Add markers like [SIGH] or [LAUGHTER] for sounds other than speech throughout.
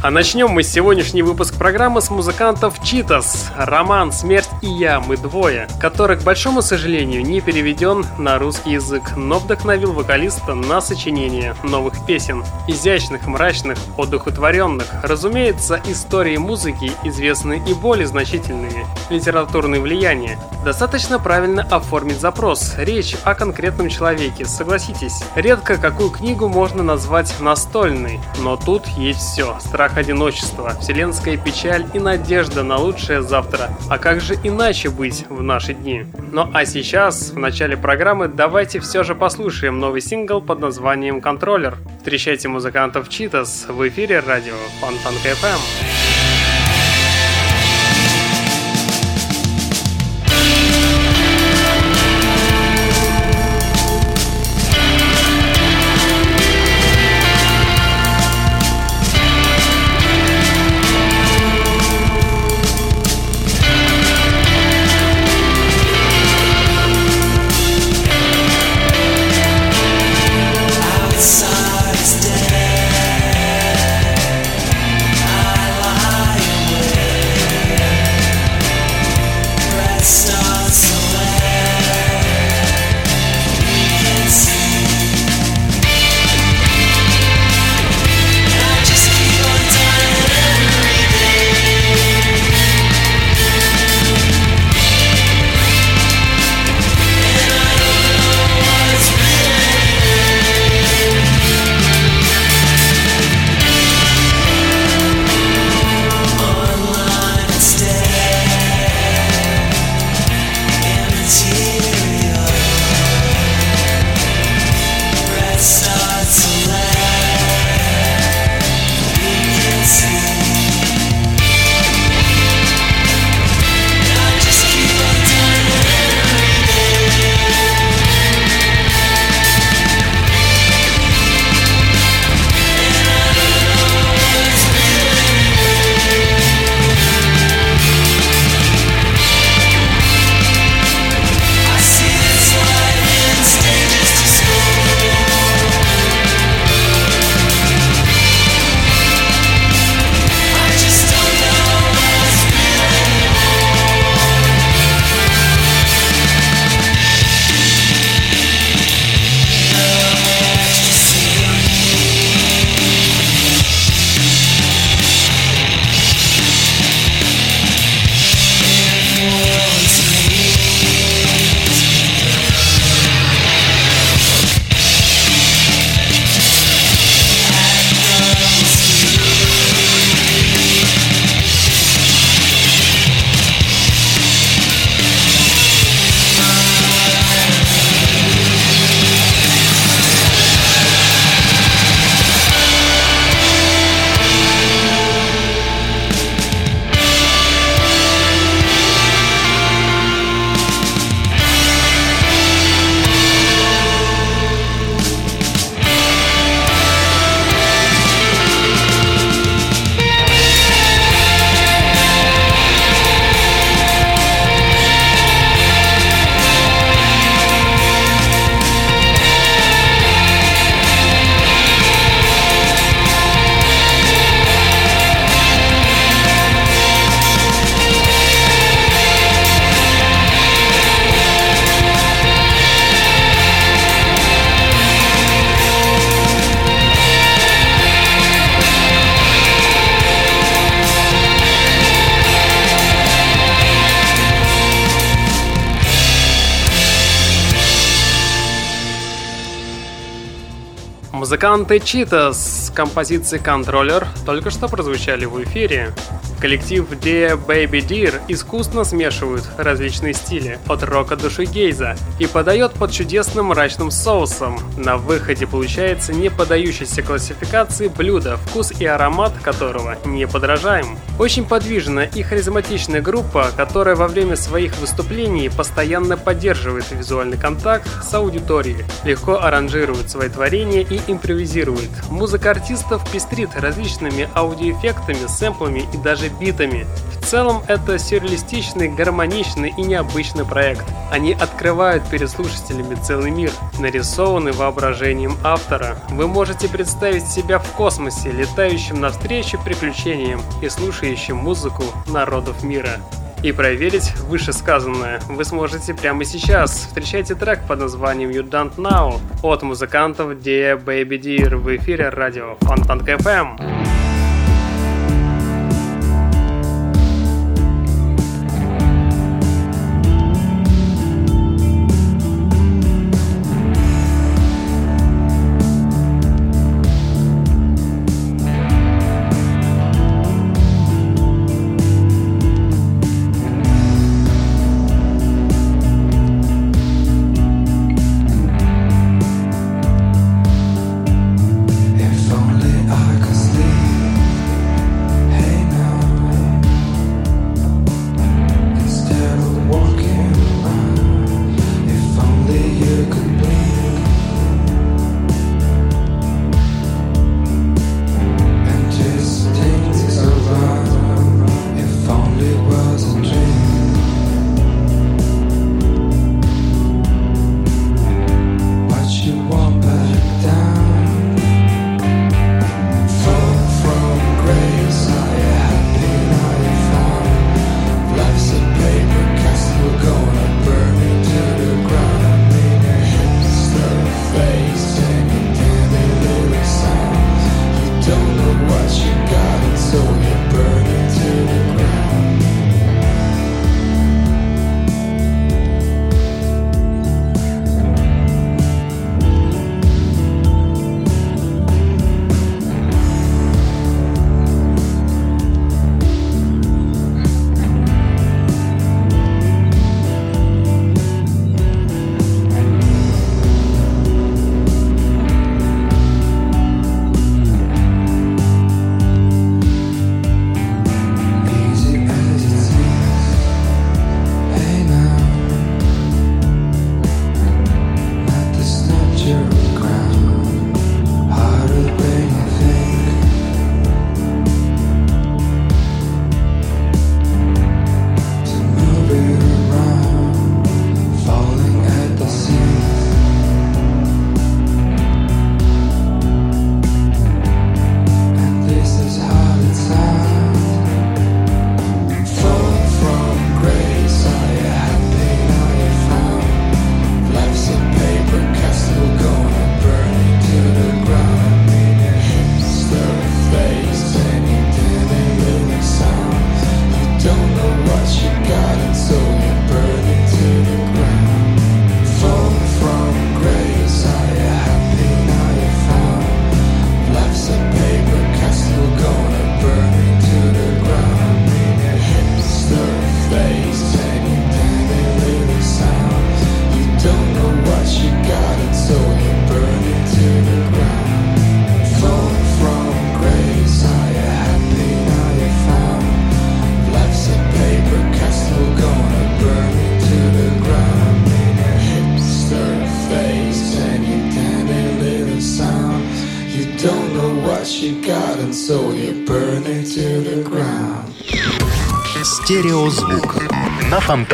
А начнем мы сегодняшний выпуск программы с музыкантов Читас. Роман «Смерть и я, мы двое», который, к большому сожалению, не переведен на русский язык, но вдохновил вокалиста на сочинение новых песен. Изящных, мрачных, одухотворенных. Разумеется, истории музыки известны и более значительные литературные влияния. Достаточно правильно оформить запрос. Речь о конкретном человеке, согласитесь. Редко какую книгу можно назвать настольной, но тут есть все. Страх страх одиночества, вселенская печаль и надежда на лучшее завтра. А как же иначе быть в наши дни? Ну а сейчас, в начале программы, давайте все же послушаем новый сингл под названием «Контроллер». Встречайте музыкантов Читас в эфире радио Фонтанка FM. Музыканты Чита с композицией «Контроллер» только что прозвучали в эфире. Коллектив Dear Baby Dear искусно смешивают различные стили, от рока до шугейза, и подает под чудесным мрачным соусом. На выходе получается не подающийся классификации блюдо, вкус и аромат которого не подражаем. Очень подвижная и харизматичная группа, которая во время своих выступлений постоянно поддерживает визуальный контакт с аудиторией, легко аранжирует свои творения и импровизирует. Музыка артистов пестрит различными аудиоэффектами, сэмплами и даже битами. В целом это сюрреалистичный, гармоничный и необычный проект. Они открывают перед слушателями целый мир, нарисованный воображением автора. Вы можете представить себя в космосе, летающим навстречу приключениям и слушающим музыку народов мира. И проверить вышесказанное вы сможете прямо сейчас. Встречайте трек под названием You Don't Know от музыкантов Dear Baby Dear в эфире радио Фонтанка FM.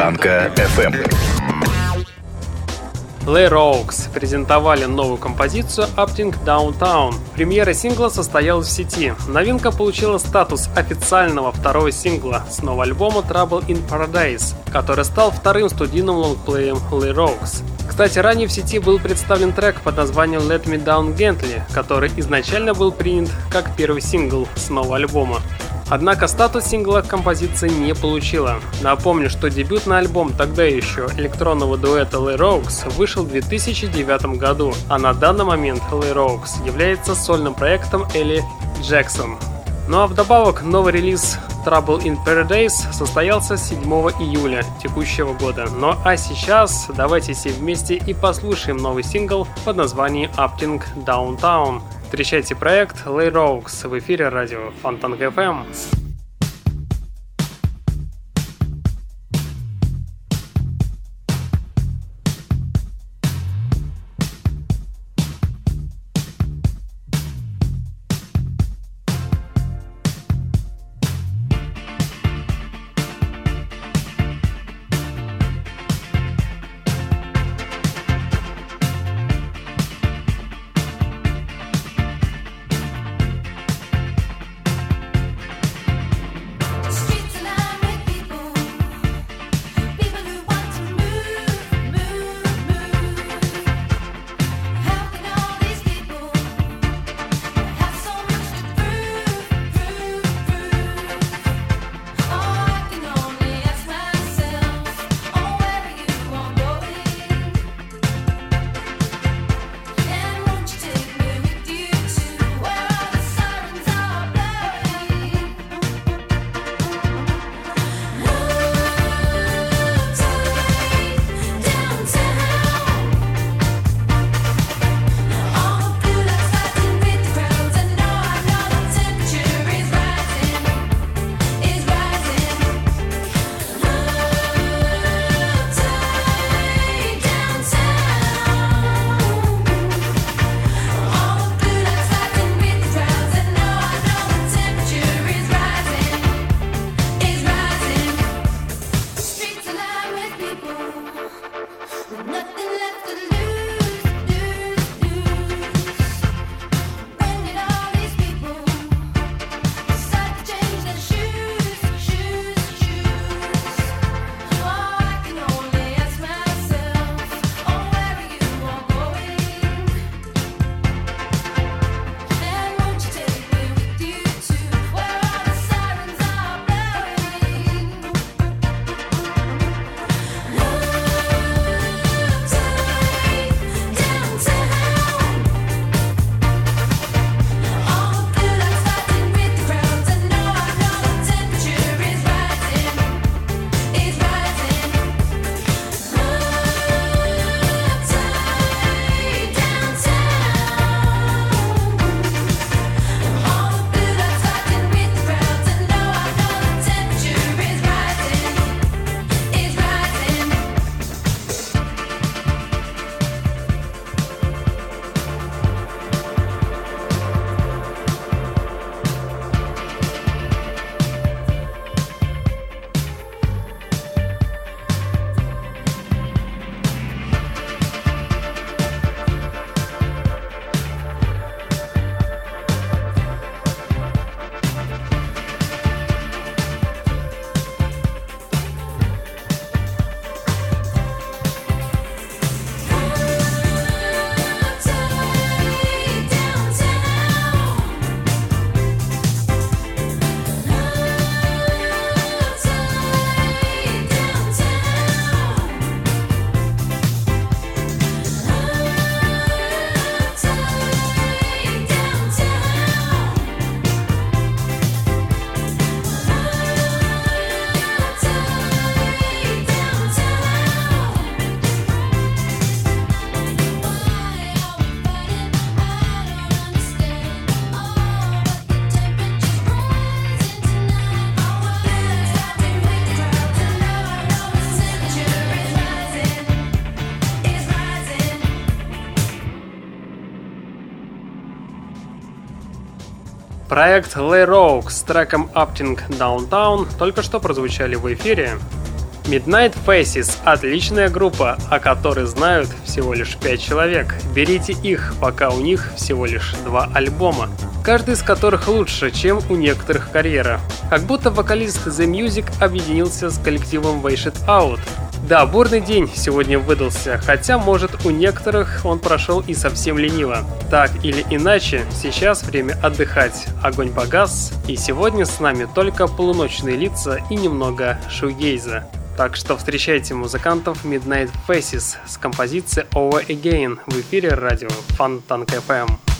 На Фонтанка FM. Lay Rogues презентовали новую композицию Upting Downtown. Премьера сингла состоялась в сети. Новинка получила статус официального второго сингла с нового альбома Trouble in Paradise, который стал вторым студийным лонгплеем Lay Rogues. Кстати, ранее в сети был представлен трек под названием Let Me Down Gently, который изначально был принят как первый сингл с нового альбома. Однако статус сингла композиция не получила. Напомню, что дебютный альбом тогда еще электронного дуэта La Roux вышел в 2009 году, а на данный момент La Roux является сольным проектом Элли Джексон. Ну а вдобавок новый релиз Trouble in Paradise состоялся 7 июля текущего года. Ну а сейчас давайте все вместе и послушаем новый сингл под названием Uptight Downtown. Встречайте проект La Roux в эфире радио Фонтан FM. Проект Lay Rogue с треком Upting Downtown только что прозвучали в эфире. Midnight Faces – отличная группа, о которой знают всего лишь 5 человек. Берите их, пока у них всего лишь два альбома, каждый из которых лучше, чем у некоторых карьера. Как будто вокалист The Music объединился с коллективом Wash It Out. Да, бурный день сегодня выдался, хотя, может, у некоторых он прошел и совсем лениво. Так или иначе, сейчас время отдыхать. Огонь погас, и сегодня с нами только полуночные лица и немного шугейза. Так что встречайте музыкантов Midnight Faces с композицией Over Again в эфире радио Фонтан КФМ.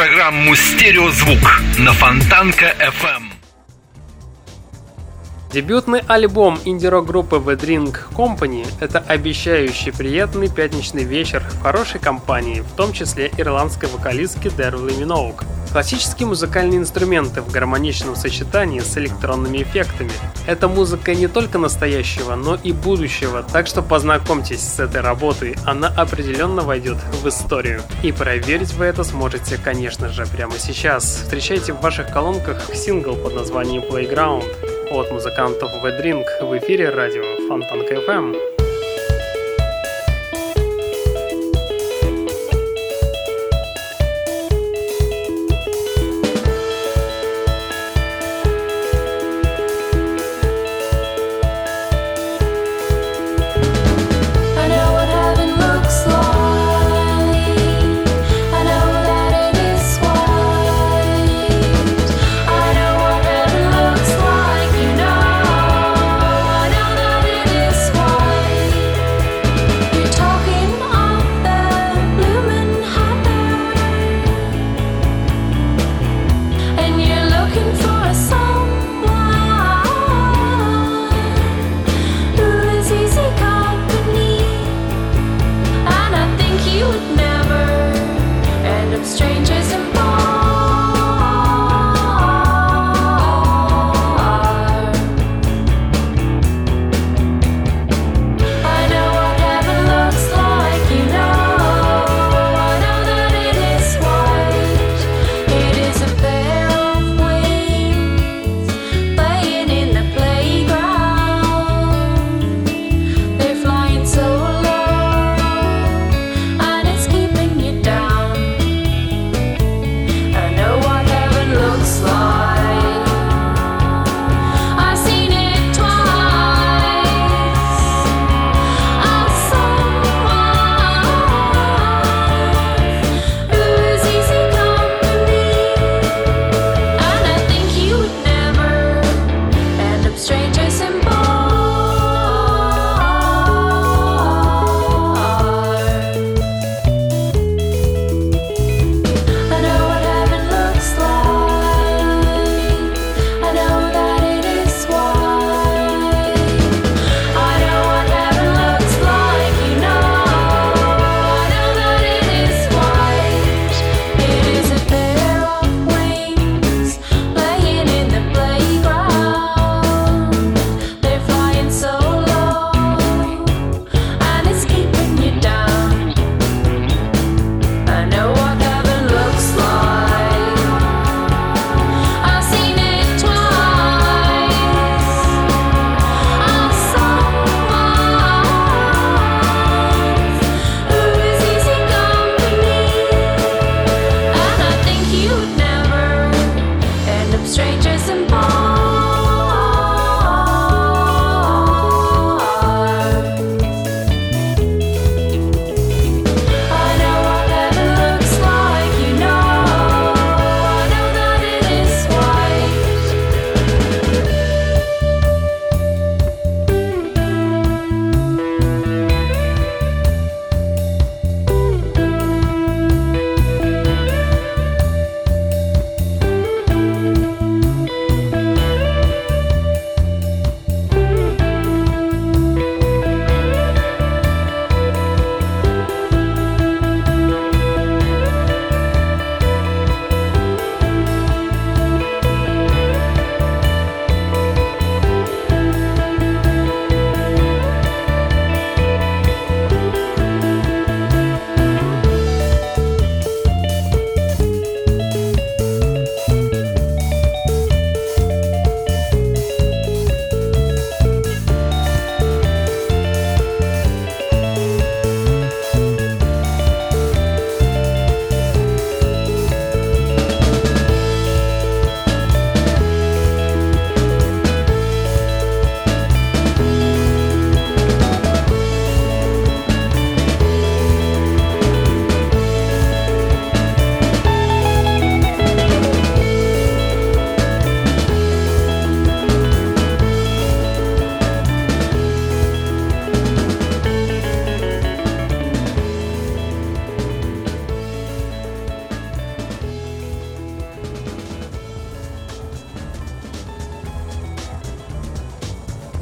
Программу «Стереозвук» на Фонтанка FM. Дебютный альбом инди-рок группы The Drink Company – это обещающий приятный пятничный вечер в хорошей компании, в том числе ирландской вокалистки Дэрвли Миноук. Классические музыкальные инструменты в гармоничном сочетании с электронными эффектами. Это музыка не только настоящего, но и будущего, так что познакомьтесь с этой работой, она определенно войдет в историю. И проверить вы это сможете, конечно же, прямо сейчас. Встречайте в ваших колонках сингл под названием Playground от музыкантов The Drink в эфире радио Фонтанка FM.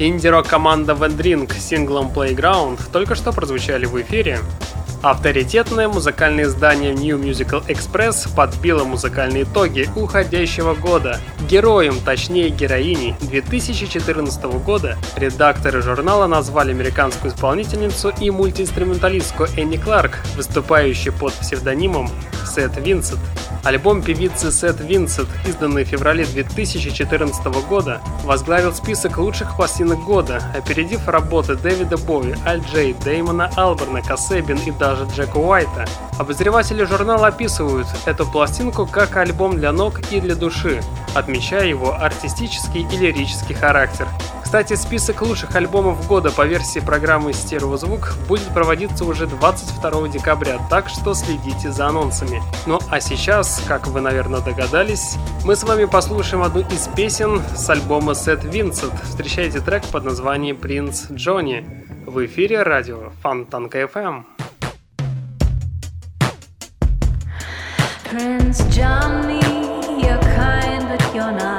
Инди-рок команда Vendrink с синглом Playground только что прозвучали в эфире. Авторитетное музыкальное издание New Musical Express подбило музыкальные итоги уходящего года. Героем, точнее героиней 2014 года редакторы журнала назвали американскую исполнительницу и мультиинструменталистку Энни Кларк, выступающую под псевдонимом Сет Винсент. Альбом певицы Сет Винсент, изданный в феврале 2014 года, возглавил список лучших пластинок года, опередив работы Дэвида Бови, Аль Джей, Дэймона Алберна, Кассебин и даже Джека Уайта. Обозреватели журнала описывают эту пластинку как альбом для ног и для души, отмечая его артистический и лирический характер. Кстати, список лучших альбомов года по версии программы «Стереозвук» будет проводиться уже 22 декабря, так что следите за анонсами. Ну а сейчас, как вы, наверное, догадались, мы с вами послушаем одну из песен с альбома Сет Винсент. Встречайте трек под названием «Принц Джонни». В эфире радио Фонтанка FM. Prince Johnny, you're kind, but you're not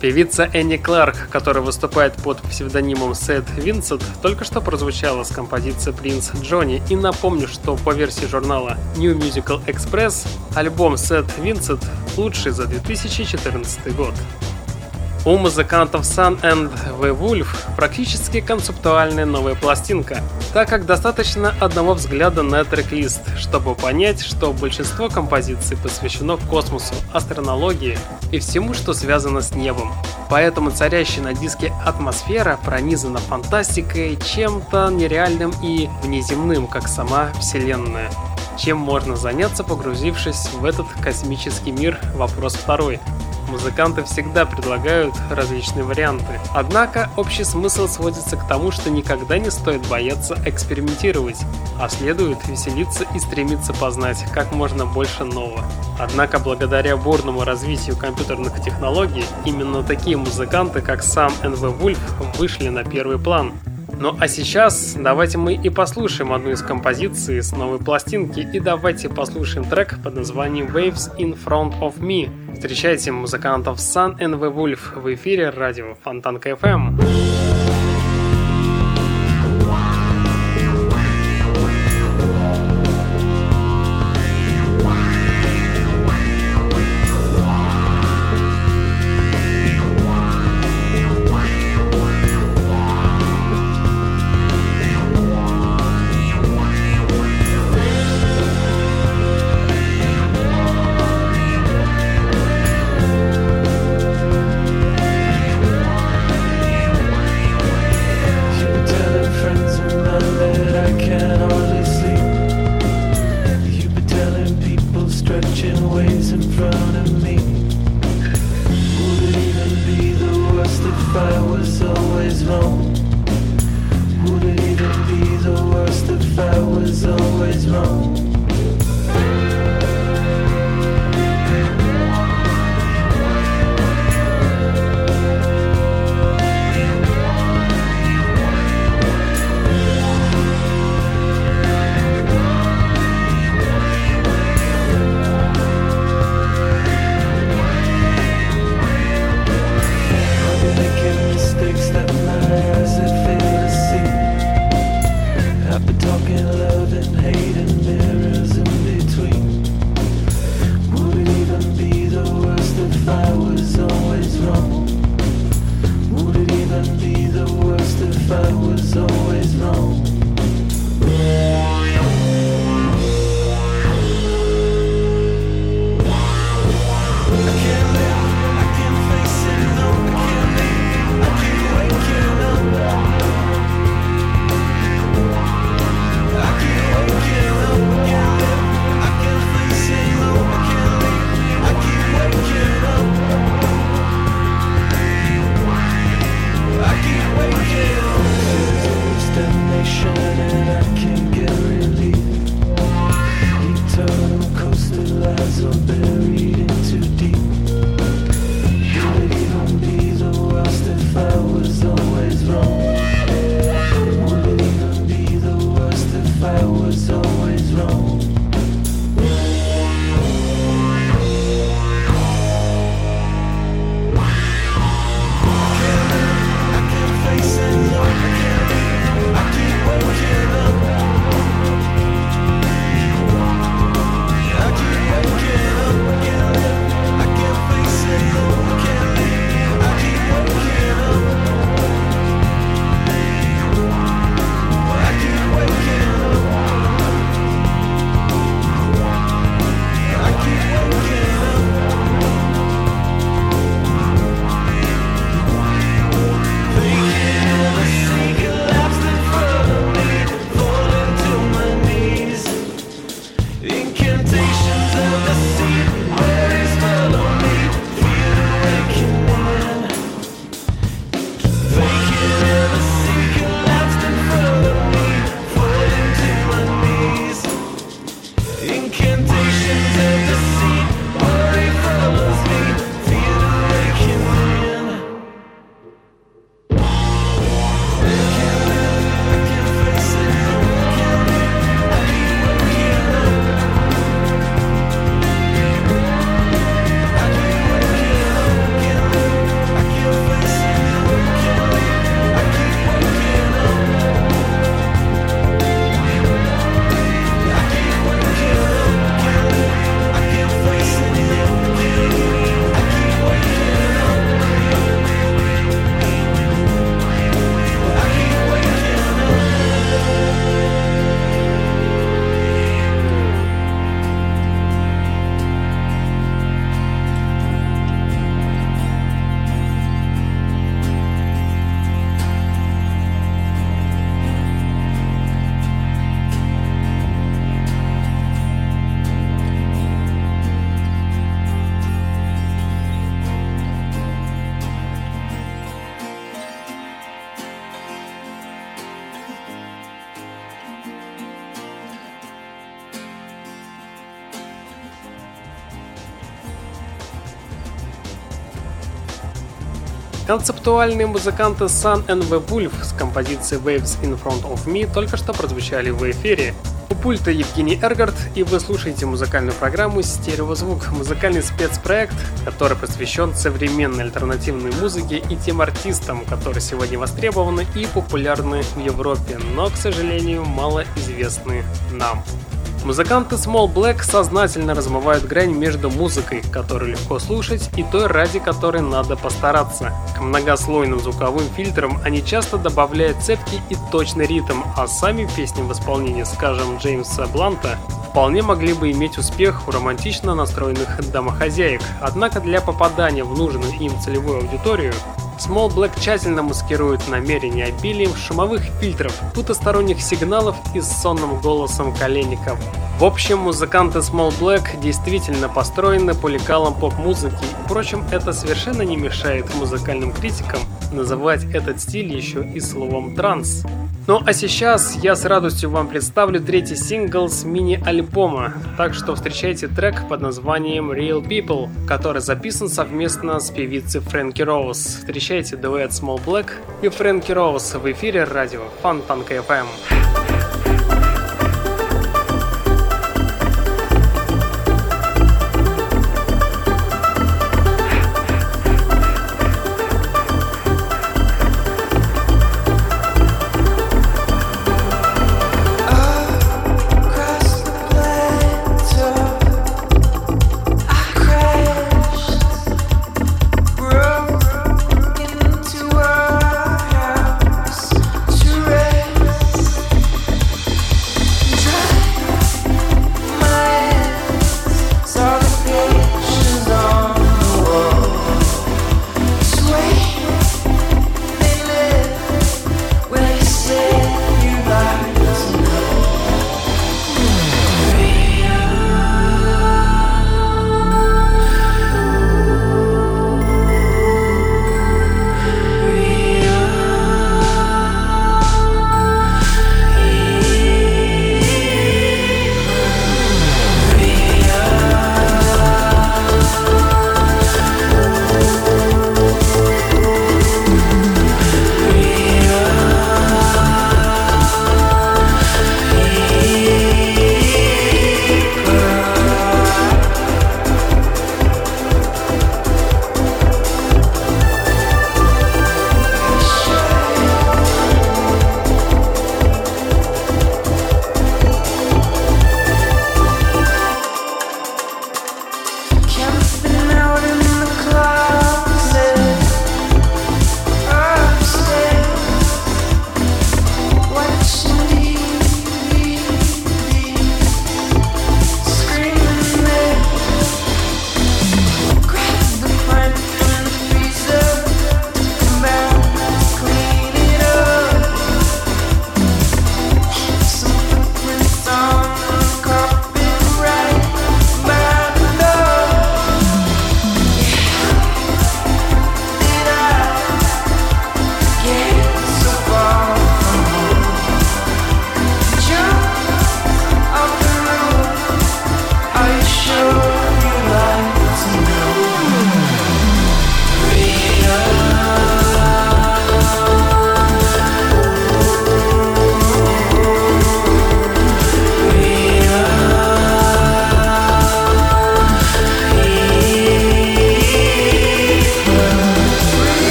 Певица Энни Кларк, которая выступает под псевдонимом Сет Винсент, только что прозвучала с композицией «Принц Джонни». И напомню, что по версии журнала New Musical Express альбом Сет Винсент лучший за 2014 год. У музыкантов Sun and The Wolf практически концептуальная новая пластинка, так как достаточно одного взгляда на трек-лист, чтобы понять, что большинство композиций посвящено космосу, астрономии и всему, что связано с небом. Поэтому царящая на диске атмосфера пронизана фантастикой, чем-то нереальным и внеземным, как сама Вселенная. Чем можно заняться, погрузившись в этот космический мир? Вопрос второй. Музыканты всегда предлагают различные варианты. Однако общий смысл сводится к тому, что никогда не стоит бояться экспериментировать, а следует веселиться и стремиться познать как можно больше нового. Однако благодаря бурному развитию компьютерных технологий, именно такие музыканты, как сам НВ Вульф, вышли на первый план. Ну а сейчас давайте мы и послушаем одну из композиций с новой пластинки и давайте послушаем трек под названием Waves in Front of Me. Встречайте музыкантов Sun and the Wolf в эфире радио Фонтанка FM. I've been Концептуальные музыканты Sun and the Wolf с композицией Waves in Front of Me только что прозвучали в эфире. У пульта Евгений Эргард, и вы слушаете музыкальную программу «Стереозвук» – музыкальный спецпроект, который посвящен современной альтернативной музыке и тем артистам, которые сегодня востребованы и популярны в Европе, но, к сожалению, мало известны нам. Музыканты Small Black сознательно размывают грань между музыкой, которую легко слушать, и той, ради которой надо постараться. К многослойным звуковым фильтрам они часто добавляют цепкий и точный ритм, а сами песни в исполнении, скажем, Джеймса Бланта, вполне могли бы иметь успех у романтично настроенных домохозяек. Однако для попадания в нужную им целевую аудиторию Small Black тщательно маскирует намерения обилием шумовых фильтров, потусторонних сигналов и сонным голосом коленников. В общем, музыканты Small Black действительно построены по лекалам поп-музыки. Впрочем, это совершенно не мешает музыкальным критикам называть этот стиль еще и словом транс. Ну а сейчас я с радостью вам представлю третий сингл с мини-альбома, так что встречайте трек под названием Real People, который записан совместно с певицей Фрэнки Роуз. Встречайте дуэт Small Black и Фрэнки Роуз в эфире радио Фонтанка FM.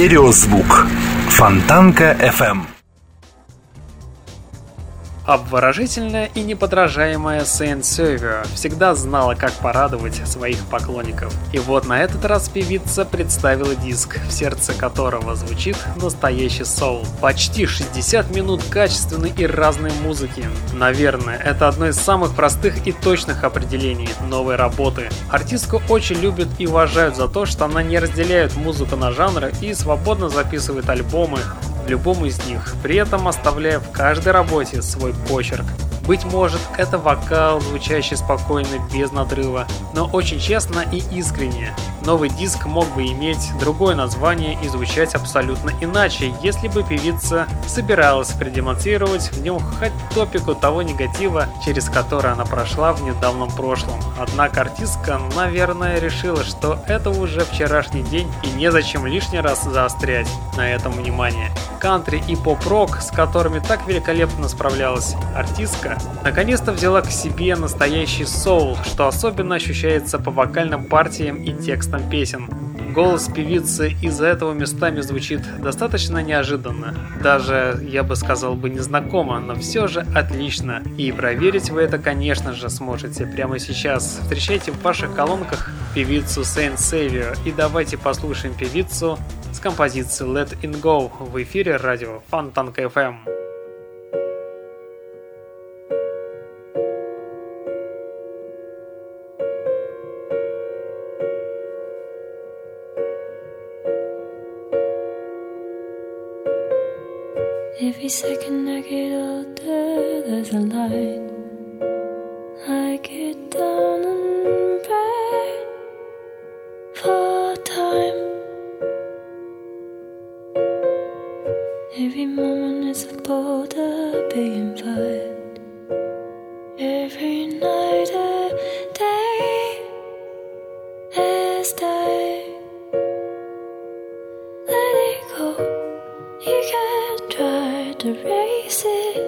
Стереозвук. Фонтанка FM. Обворожительная и неподражаемая Saint Savior всегда знала, как порадовать своих поклонников. И вот на этот раз певица представила диск, в сердце которого звучит настоящий соул. Почти 60 минут качественной и разной музыки. Наверное, это одно из самых простых и точных определений новой работы. Артистку очень любят и уважают за то, что она не разделяет музыку на жанры и свободно записывает альбомы, любом из них, при этом оставляя в каждой работе свой почерк. Быть может, это вокал, звучащий спокойно, без надрыва, но очень честно и искренне. Новый диск мог бы иметь другое название и звучать абсолютно иначе, если бы певица собиралась продемонстрировать в нем хоть топику того негатива, через который она прошла в недавнем прошлом. Однако артистка, наверное, решила, что это уже вчерашний день и незачем лишний раз заострять на этом внимание. Кантри и поп-рок, с которыми так великолепно справлялась артистка, наконец-то взяла к себе настоящий соул, что особенно ощущается по вокальным партиям и текстам песен. Голос певицы из-за этого местами звучит достаточно неожиданно. Даже, я бы сказал бы, незнакомо, но все же отлично. И проверить вы это, конечно же, сможете прямо сейчас. Встречайте в ваших колонках певицу Saint Savior и давайте послушаем певицу с композицией Let It Go в эфире радио Фонтанка FM. Second I get older, there's a line. I get down and pray for time. Every moment is a border being fired. Every night a day is day. To race it.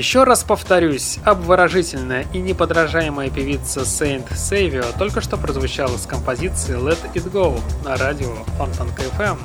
Еще раз повторюсь, обворожительная и неподражаемая певица Saint Savio только что прозвучала с композиции Let It Go на радио Фонтанка FM.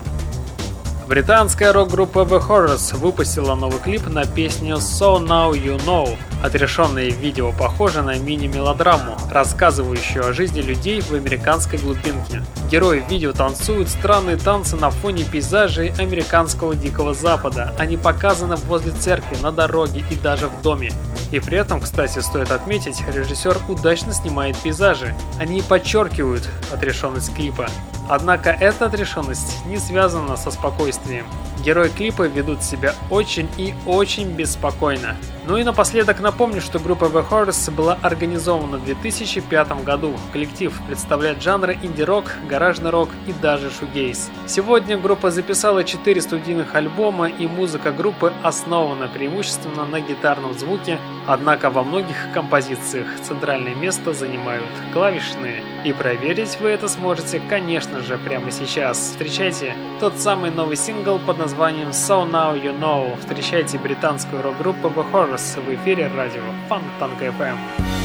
Британская рок-группа The Horrors выпустила новый клип на песню So Now You Know. Отрешенное видео похоже на мини-мелодраму, рассказывающую о жизни людей в американской глубинке. Герои видео танцуют странные танцы на фоне пейзажей американского Дикого Запада. Они показаны возле церкви, на дороге и даже в доме. И при этом, кстати, стоит отметить, режиссер удачно снимает пейзажи. Они подчеркивают отрешенность клипа. Однако эта отрешенность не связана со спокойствием. Герои клипа ведут себя очень и очень беспокойно. Ну и напоследок напомню, что группа The Horse была организована в 2005 году. Коллектив представляет жанры инди-рок, гаражный рок и даже шугейс. Сегодня группа записала 4 студийных альбома и музыка группы основана преимущественно на гитарном звуке, однако во многих композициях центральное место занимают клавишные. И проверить вы это сможете, конечно же, прямо сейчас. Встречайте тот самый новый сингл под названием So Now You Know. Встречайте британскую рок-группу The Horse в эфире радио Фонтанка FM.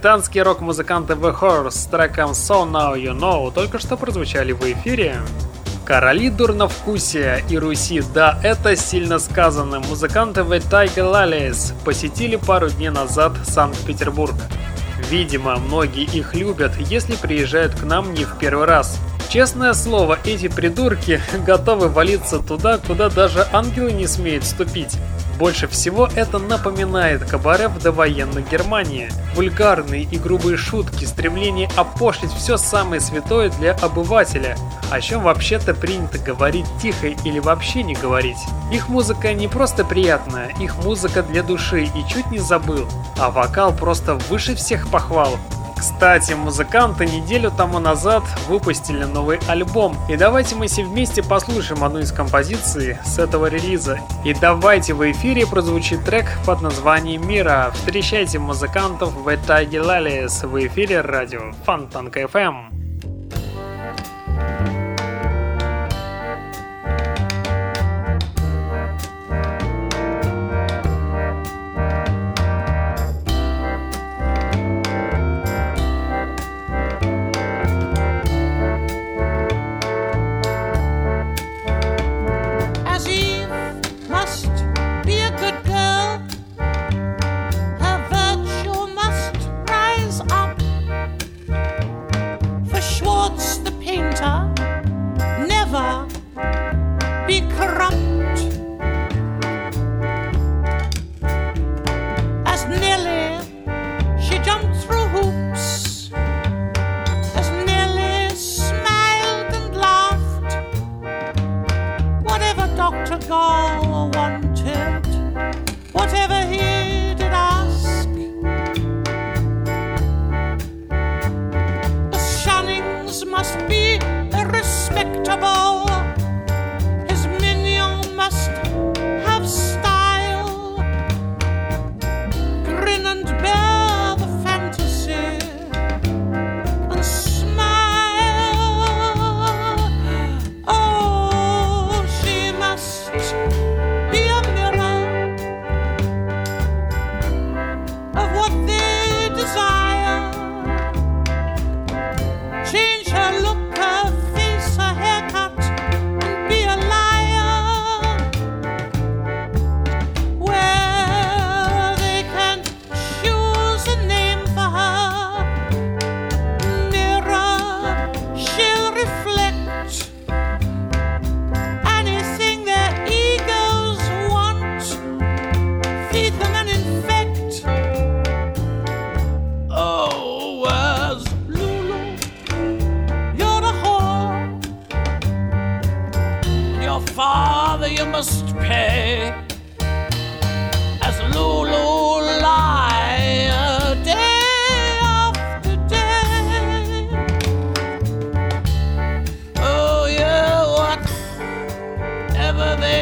Британские рок-музыканты The Horse с треком So Now You Know только что прозвучали в эфире. Короли дурновкусия и Руси, да, это сильно сказано. Музыканты The Tiger Lilies посетили пару дней назад Санкт-Петербург. Видимо, многие их любят, если приезжают к нам не в первый раз. Честное слово, эти придурки [LAUGHS] готовы валиться туда, куда даже ангелы не смеют ступить. Больше всего это напоминает кабаре в довоенной Германии. Вульгарные и грубые шутки, стремление опошлить все самое святое для обывателя, о чем вообще-то принято говорить тихо или вообще не говорить. Их музыка не просто приятная, их музыка для души и чуть не забыл, а вокал просто выше всех похвал. Кстати, музыканты неделю тому назад выпустили новый альбом. И давайте мы все вместе послушаем одну из композиций с этого релиза. И давайте в эфире прозвучит трек под названием «Мира». Встречайте музыкантов в Этаги Лалис в эфире радио Фонтанка FM.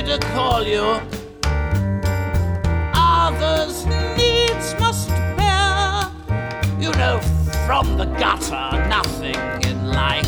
To call you. Others' needs must bear. You know, from the gutter, nothing in life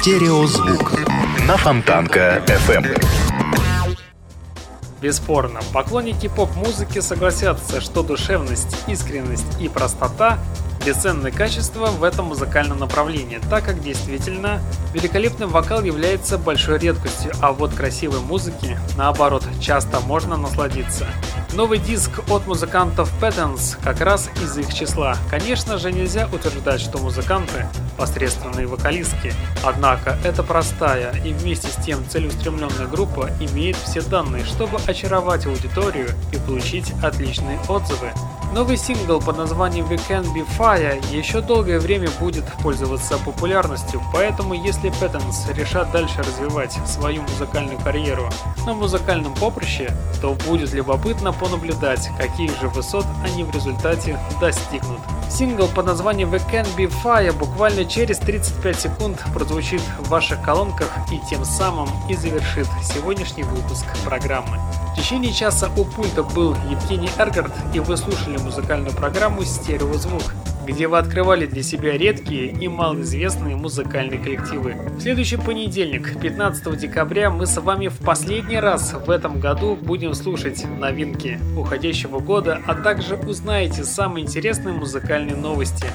Стереозвук на Фонтанка FM. Бесспорно, поклонники поп-музыки согласятся, что душевность, искренность и простота бесценное качество в этом музыкальном направлении, так как действительно великолепный вокал является большой редкостью, а вот красивой музыке, наоборот, часто можно насладиться. Новый диск от музыкантов Patterns как раз из их числа. Конечно же, нельзя утверждать, что музыканты – посредственные вокалистки. Однако, это простая и вместе с тем целеустремленная группа имеет все данные, чтобы очаровать аудиторию и получить отличные отзывы. Новый сингл под названием We Can Be Fire еще долгое время будет пользоваться популярностью, поэтому если Patterns решат дальше развивать свою музыкальную карьеру на музыкальном поприще, то будет любопытно понаблюдать, каких же высот они в результате достигнут. Сингл под названием We Can Be Fire буквально через 35 секунд прозвучит в ваших колонках и тем самым и завершит сегодняшний выпуск программы. В течение часа у пульта был Евгений Эргард, и вы слушали музыкальную программу «Стереозвук», где вы открывали для себя редкие и малоизвестные музыкальные коллективы. В следующий понедельник, 15 декабря, мы с вами в последний раз в этом году будем слушать новинки уходящего года, а также узнаете самые интересные музыкальные новости.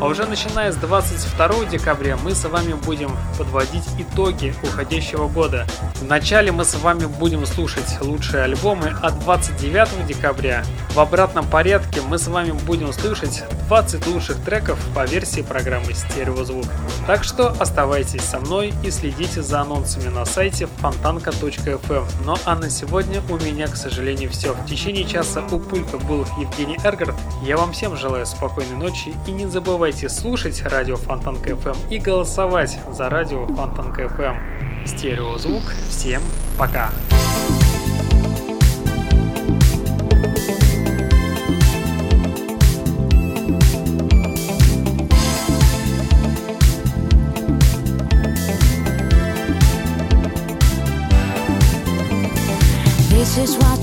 А уже начиная с 22 декабря мы с вами будем подводить итоги уходящего года. Вначале мы с вами будем слушать лучшие альбомы, а 29 декабря в обратном порядке мы с вами будем слушать 20 лучших треков по версии программы Стереозвук. Так что оставайтесь со мной и следите за анонсами на сайте фонтанка.фм. Ну а на сегодня у меня, к сожалению, все. В течение часа у пульта был Евгений Эргард. Я вам всем желаю спокойной ночи и не забывайте слушать радио Фонтанка FM и голосовать за радио Фонтанка FM. Стереозвук. Всем пока! This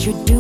should do